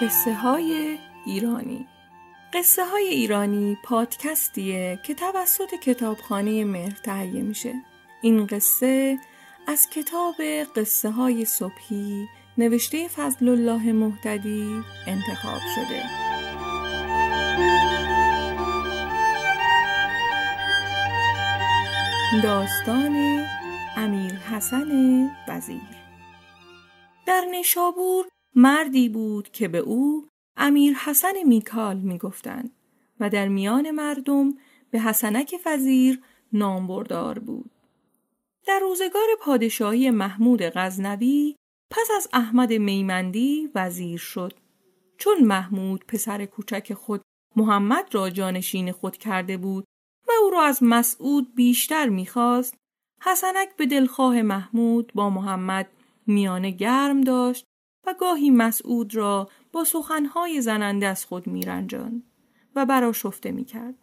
قصه های ایرانی. قصه های ایرانی پادکستیه که توسط کتابخانه مهر تهیه میشه. این قصه از کتاب قصه های صبحی نوشته فضل الله محتدی انتخاب شده. داستان امیر حسن وزیر. در نشابور مردی بود که به او امیر حسن میکال می‌گفتند و در میان مردم به حسنک فزیر نامبردار بود. در روزگار پادشاهی محمود غزنوی پس از احمد میمندی وزیر شد. چون محمود پسر کوچک خود محمد را جانشین خود کرده بود و او را از مسعود بیشتر می‌خواست حسنک به دلخواه محمود با محمد میانه گرم داشت و گاهی مسعود را با سخنهای زننده از خود میرنجان و برا شفته می‌کرد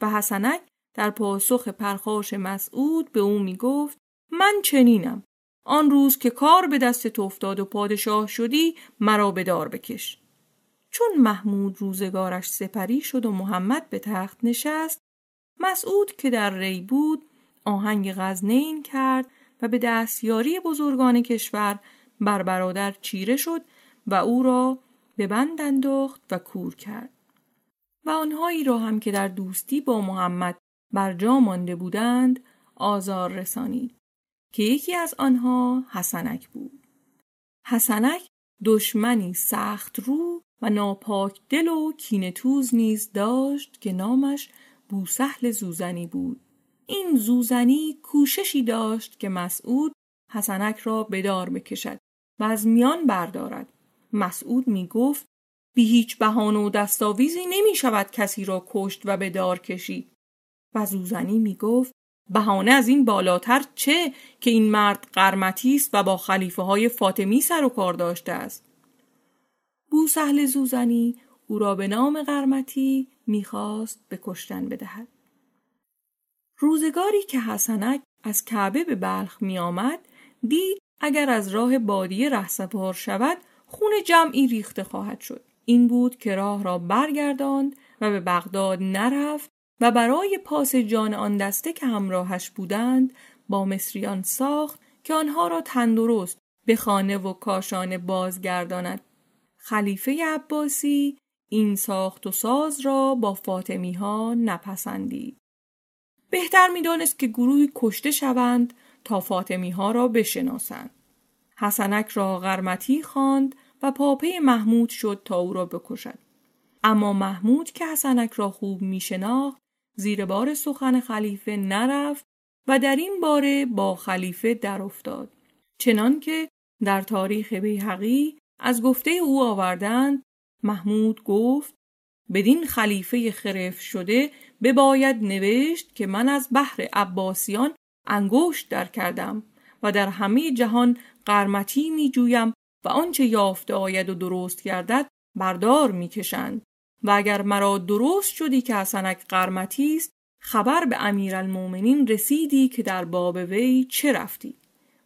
و حسنک در پاسخ پرخاش مسعود به او می‌گفت من چنینم. آن روز که کار به دست تو افتاد و پادشاه شدی مرا به دار بکش. چون محمود روزگارش سپری شد و محمد به تخت نشست مسعود که در ری بود آهنگ غزنین کرد و به دستیاری بزرگان کشور بر برادر چیره شد و او را به بند انداخت و کور کرد. و آنهایی را هم که در دوستی با محمد بر جا مانده بودند آزار رسانید که یکی از آنها حسنک بود. حسنک دشمنی سخت رو و ناپاک دل و کینتوز نیز داشت که نامش بوسهل زوزنی بود. این زوزنی کوششی داشت که مسعود حسنک را بدار بکشد. و از میان بردارد. مسعود می گفت بی هیچ بهانه و دستاویزی نمی شود کسی را کشت و به دار کشید. و زوزنی می گفت بهانه از این بالاتر چه که این مرد قرمتی است و با خلیفه های فاطمی سر و کار داشته است. بوسهل زوزنی او را به نام قرمتی می‌خواست به کشتن بدهد. روزگاری که حسنک از کعبه به بلخ می آمد دید اگر از راه بادیه رهسپار شود خون جمعی ریخته خواهد شد. این بود که راه را برگرداند و به بغداد نرفت و برای پاس جان آن دسته که همراهش بودند با مصریان ساخت که آنها را تندرست به خانه و کاشانه بازگرداند. خلیفه عباسی این ساخت و ساز را با فاطمی ها نپسندید. بهتر می‌دانست که گروهی کشته شوند تا فاطمی ها را بشناسند. حسنک را غرمتی خواند و پاپه محمود شد تا او را بکشد. اما محمود که حسنک را خوب می شناخت زیر بار سخن خلیفه نرفت و در این باره با خلیفه در افتاد چنان که در تاریخ بیهقی از گفته او آوردند محمود گفت بدین خلیفه خرف شده بباید نوشت که من از بحر عباسیان انگشت در کردم و در همه جهان قرمتی می جویم و آنچه یافته آید و درست گردد بردار می کشند و اگر مرا درست شدی که حسنک قرمتی است خبر به امیرالمؤمنین رسیدی که در باب وی چه رفتی.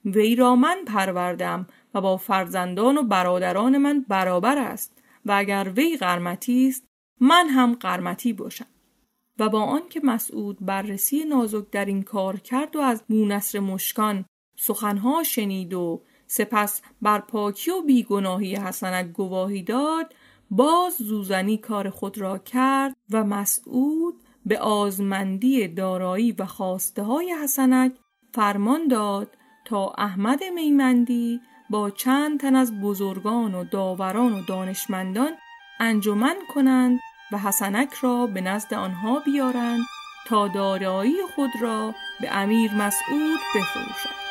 وی را من پروردم و با فرزندان و برادران من برابر است و اگر وی قرمتی است من هم قرمتی باشم. و با آنکه مسعود بررسی نازک در این کار کرد و از بونصر مشکان سخنها شنید و سپس بر پاکی و بیگناهی حسنک گواهی داد باز زوزنی کار خود را کرد و مسعود به آزمندی دارایی و خواسته های حسنک فرمان داد تا احمد میمندی با چند تن از بزرگان و داوران و دانشمندان انجمن کنند و حسنک را به نزد آنها بیارند تا دارایی خود را به امیر مسعود بفروشد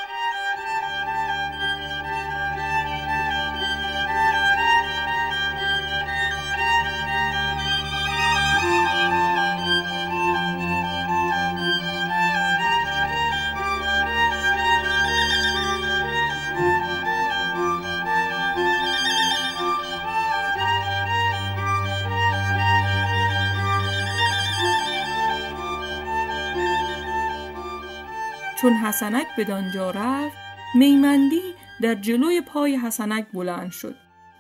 چون حسنک به دانجا رفت میمندی در جلوی پای حسنک بلند شد.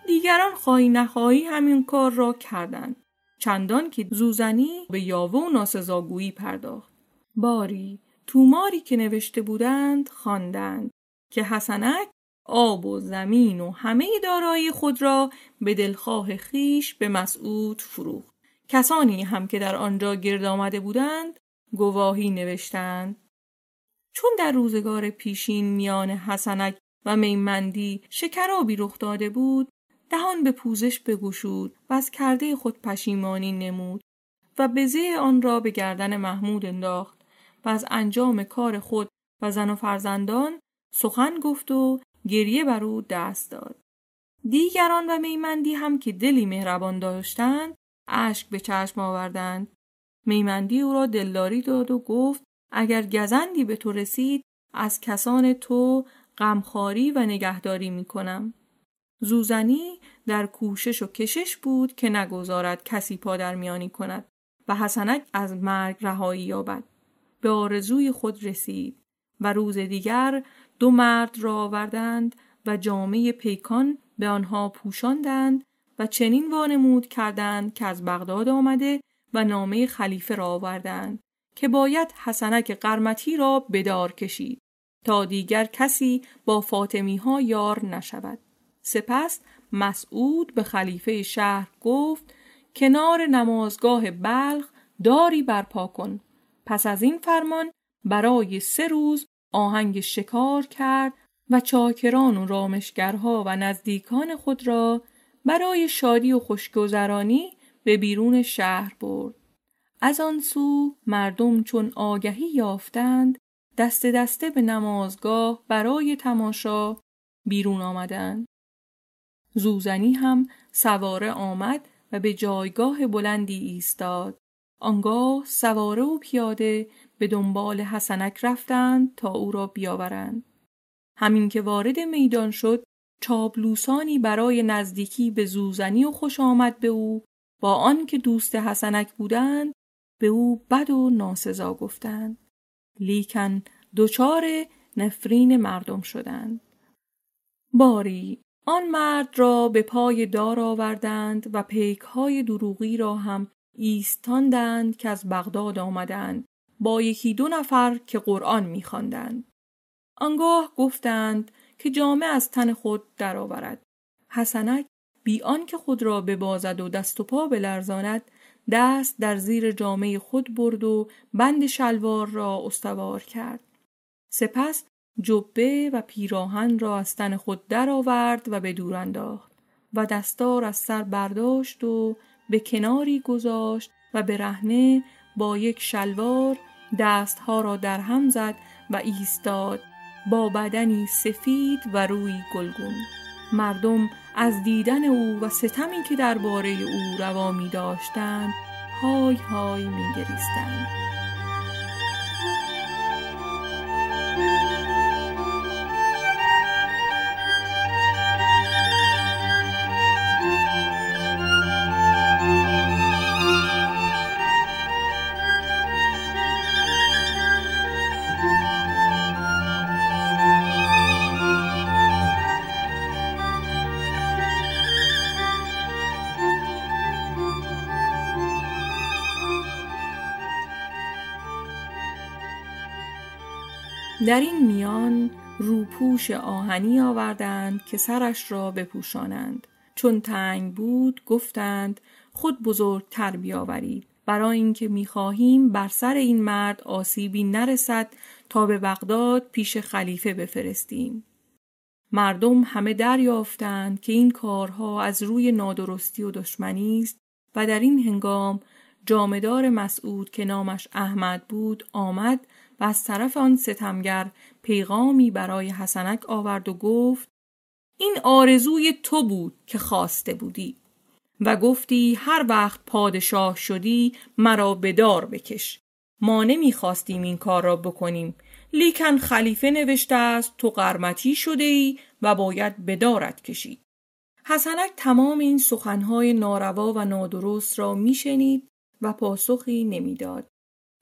دیگران خواهی نخواهی همین کار را کردند. چندان که زوزنی به یاوه و ناسزاگویی پرداخت. باری توماری که نوشته بودند خواندند که حسنک آب و زمین و همه دارایی خود را به دلخواه خیش به مسعود فروخت. کسانی هم که در آنجا گرد آمده بودند گواهی نوشتند. چون در روزگار پیشین میان حسنک و میمندی شکرابی رخ داده بود دهان به پوزش بگشود و از کرده خود پشیمانی نمود و بزه آن را به گردن محمود انداخت و از انجام کار خود و زن و فرزندان سخن گفت و گریه بر او دست داد. دیگران و میمندی هم که دلی مهربان داشتند اشک به چشم آوردند. میمندی او را دلداری داد و گفت اگر گزندی به تو رسید از کسان تو غمخواری و نگهداری می کنم. زوزنی در کوشش و کشش بود که نگذارد کسی پادر میانی کند و حسنک از مرگ رهایی یابد. به آرزوی خود رسید و روز دیگر دو مرد را آوردند و جامعه پیکان به آنها پوشاندند و چنین وانمود کردند که از بغداد آمده و نامه خلیفه را آوردند که باید حسنک قرمتی را بدار کشید تا دیگر کسی با فاطمی ها یار نشود سپس مسعود به خلیفه شهر گفت کنار نمازگاه بلخ داری برپا کن پس از این فرمان برای سه روز آهنگ شکار کرد و چاکران و رامشگرها و نزدیکان خود را برای شادی و خوشگذرانی به بیرون شهر برد. از آن سو مردم چون آگهی یافتند دست دسته به نمازگاه برای تماشا بیرون آمدند. زوزنی هم سواره آمد و به جایگاه بلندی ایستاد. آنگاه سواره و پیاده به دنبال حسنک رفتند تا او را بیاورند. همین که وارد میدان شد چابلوسانی برای نزدیکی به زوزنی و خوش آمد به او با آن که دوست حسنک بودند به او بد و ناسزا گفتند. لیکن دچار نفرین مردم شدند. باری آن مرد را به پای دار آوردند و پیک های دروغی را هم ایستاندند که از بغداد آمدند با یکی دو نفر که قرآن میخواندند. آنگاه گفتند که جامعه از تن خود درآورد. حسنک بی که خود را ببازد و دست و پا بلرزاند دست در زیر جامعه خود برد و بند شلوار را استوار کرد. سپس جبه و پیراهن را از تن خود درآورد و به دور انداخت و دستار از سر برداشت و به کناری گذاشت و به رهنه با یک شلوار دستها را در هم زد و ایستاد با بدنی سفید و روی گلگون مردم از دیدن او و ستمی که درباره او روا می داشتند های های می گریستند. در این میان روپوش آهنی آوردند که سرش را بپوشانند. چون تنگ بود گفتند خود بزرگتر بیاورید برای اینکه می‌خواهیم بر سر این مرد آسیبی نرسد تا به بغداد پیش خلیفه بفرستیم. مردم همه دریافتند که این کارها از روی نادرستی و دشمنی است و در این هنگام جامدار مسعود که نامش احمد بود آمد از طرف آن ستمگر پیغامی برای حسنک آورد و گفت این آرزوی تو بود که خواسته بودی و گفتی هر وقت پادشاه شدی مرا بدار بکش. ما نمی‌خواستیم این کار را بکنیم لیکن خلیفه نوشته است تو قرمتی شده ای و باید بدارت کشید حسنک تمام این سخنهای ناروا و نادرست را میشنید و پاسخی نمی‌داد.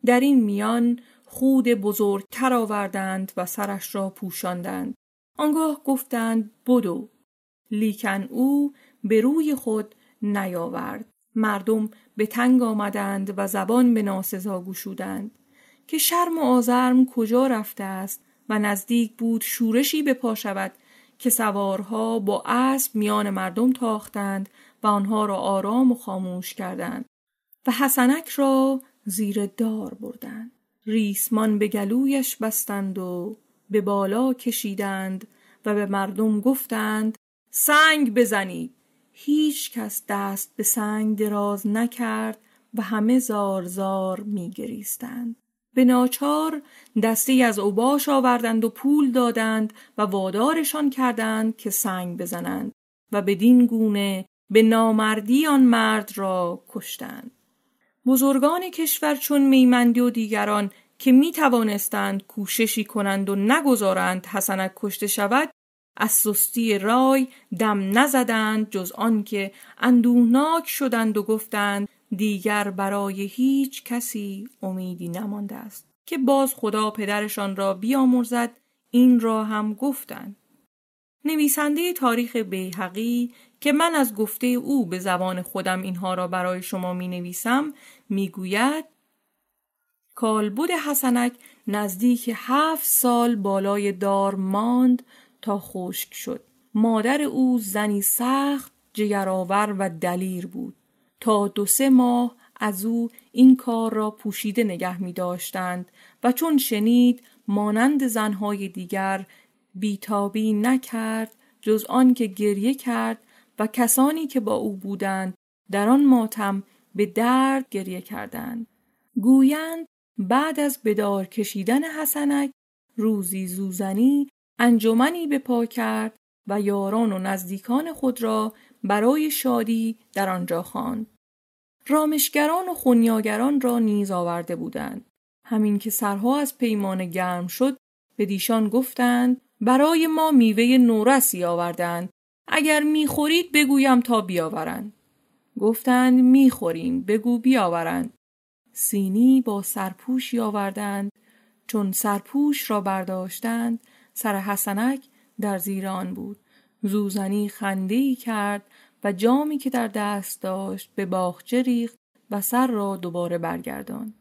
در این میان خود بزرگتر آوردند و سرش را پوشاندند. آنگاه گفتند بدو. لیکن او به روی خود نیاورد مردم به تنگ آمدند و زبان به ناسزا گشودند که شرم و آزرم کجا رفته است و نزدیک بود شورشی به پا شود که سوارها با اسب میان مردم تاختند و آنها را آرام و خاموش کردند و حسنک را زیر دار بردند ریسمان به گلویش بستند و به بالا کشیدند و به مردم گفتند سنگ بزنید هیچ کس دست به سنگ دراز نکرد و همه زار زار می گریستند. به ناچار دستی از اوباش آوردند و پول دادند و وادارشان کردند که سنگ بزنند و بدین گونه به نامردی آن مرد را کشتند. بزرگان کشور چون میمندی و دیگران که می توانستند کوششی کنند و نگذارند حسنک کشته شود از سستی رای دم نزدند جز آنکه اندوهناک شدند و گفتند دیگر برای هیچ کسی امیدی نمانده است. که باز خدا پدرشان را بیامرزد این را هم گفتند. نویسنده تاریخ بیهقی که من از گفته او به زبان خودم اینها را برای شما می نویسم می گوید کالبد حسنک نزدیک هفت سال بالای دار ماند تا خشک شد. مادر او زنی سخت جگرآور و دلیر بود. تا دو سه ماه از او این کار را پوشیده نگه می داشتند و چون شنید مانند زنهای دیگر بیتابی نکرد جز آن که گریه کرد و کسانی که با او بودند در آن ماتم به درد گریه کردند گویند بعد از بدار کشیدن حسنک روزی زوزنی انجمنی به پا کرد و یاران و نزدیکان خود را برای شادی در آنجا خواند. رامشگران و خونیاگران را نیز آورده بودند. همین که سرها از پیمان گرم شد به دیشان گفتند برای ما میوه نورسی آوردند. اگر می‌خورید بگویم تا بیاورند. گفتند می‌خوریم بگو بیاورند. سینی با سرپوشی آوردند چون سرپوش را برداشتند سر حسنک در زیر آن بود زوزنی خنده ای کرد و جامی که در دست داشت به باغچه ریخت و سر را دوباره برگردان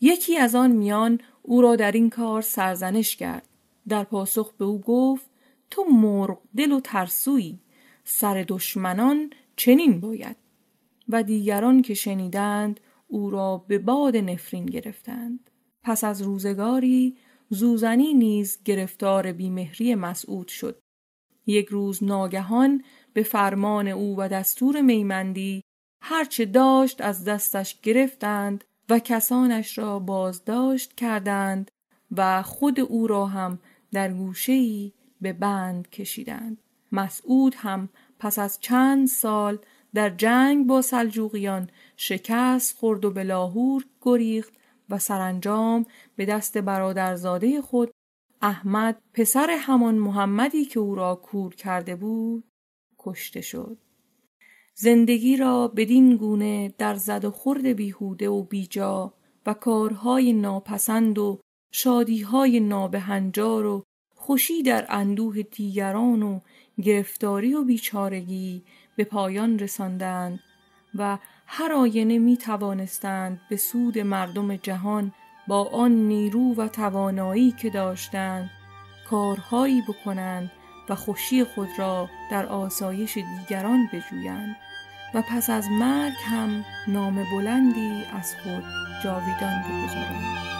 یکی از آن میان او را در این کار سرزنش کرد در پاسخ به او گفت تو مرغ دل و ترسویی سر دشمنان چنین باید. و دیگران که شنیدند او را به باد نفرین گرفتند. پس از روزگاری زوزنی نیز گرفتار بیمهری مسعود شد. یک روز ناگهان به فرمان او و دستور میمندی هرچه داشت از دستش گرفتند و کسانش را بازداشت کردند و خود او را هم در گوشه‌ای به بند کشیدند. مسعود هم پس از چند سال در جنگ با سلجوقیان شکست خورد و به لاهور گریخت و سرانجام به دست برادرزاده خود احمد پسر همان محمدی که او را کور کرده بود کشته شد. زندگی را بدین گونه در زد و خورد بیهوده و بیجا و کارهای ناپسند و شادیهای نابهنجار و خوشی در اندوه دیگران و گرفتاری و بیچارگی به پایان رساندند و هر آینه می توانستند به سود مردم جهان با آن نیرو و توانایی که داشتند کارهایی بکنند و خوشی خود را در آسایش دیگران بجویند و پس از مرگ هم نام بلندی از خود جاویدان بگذارند.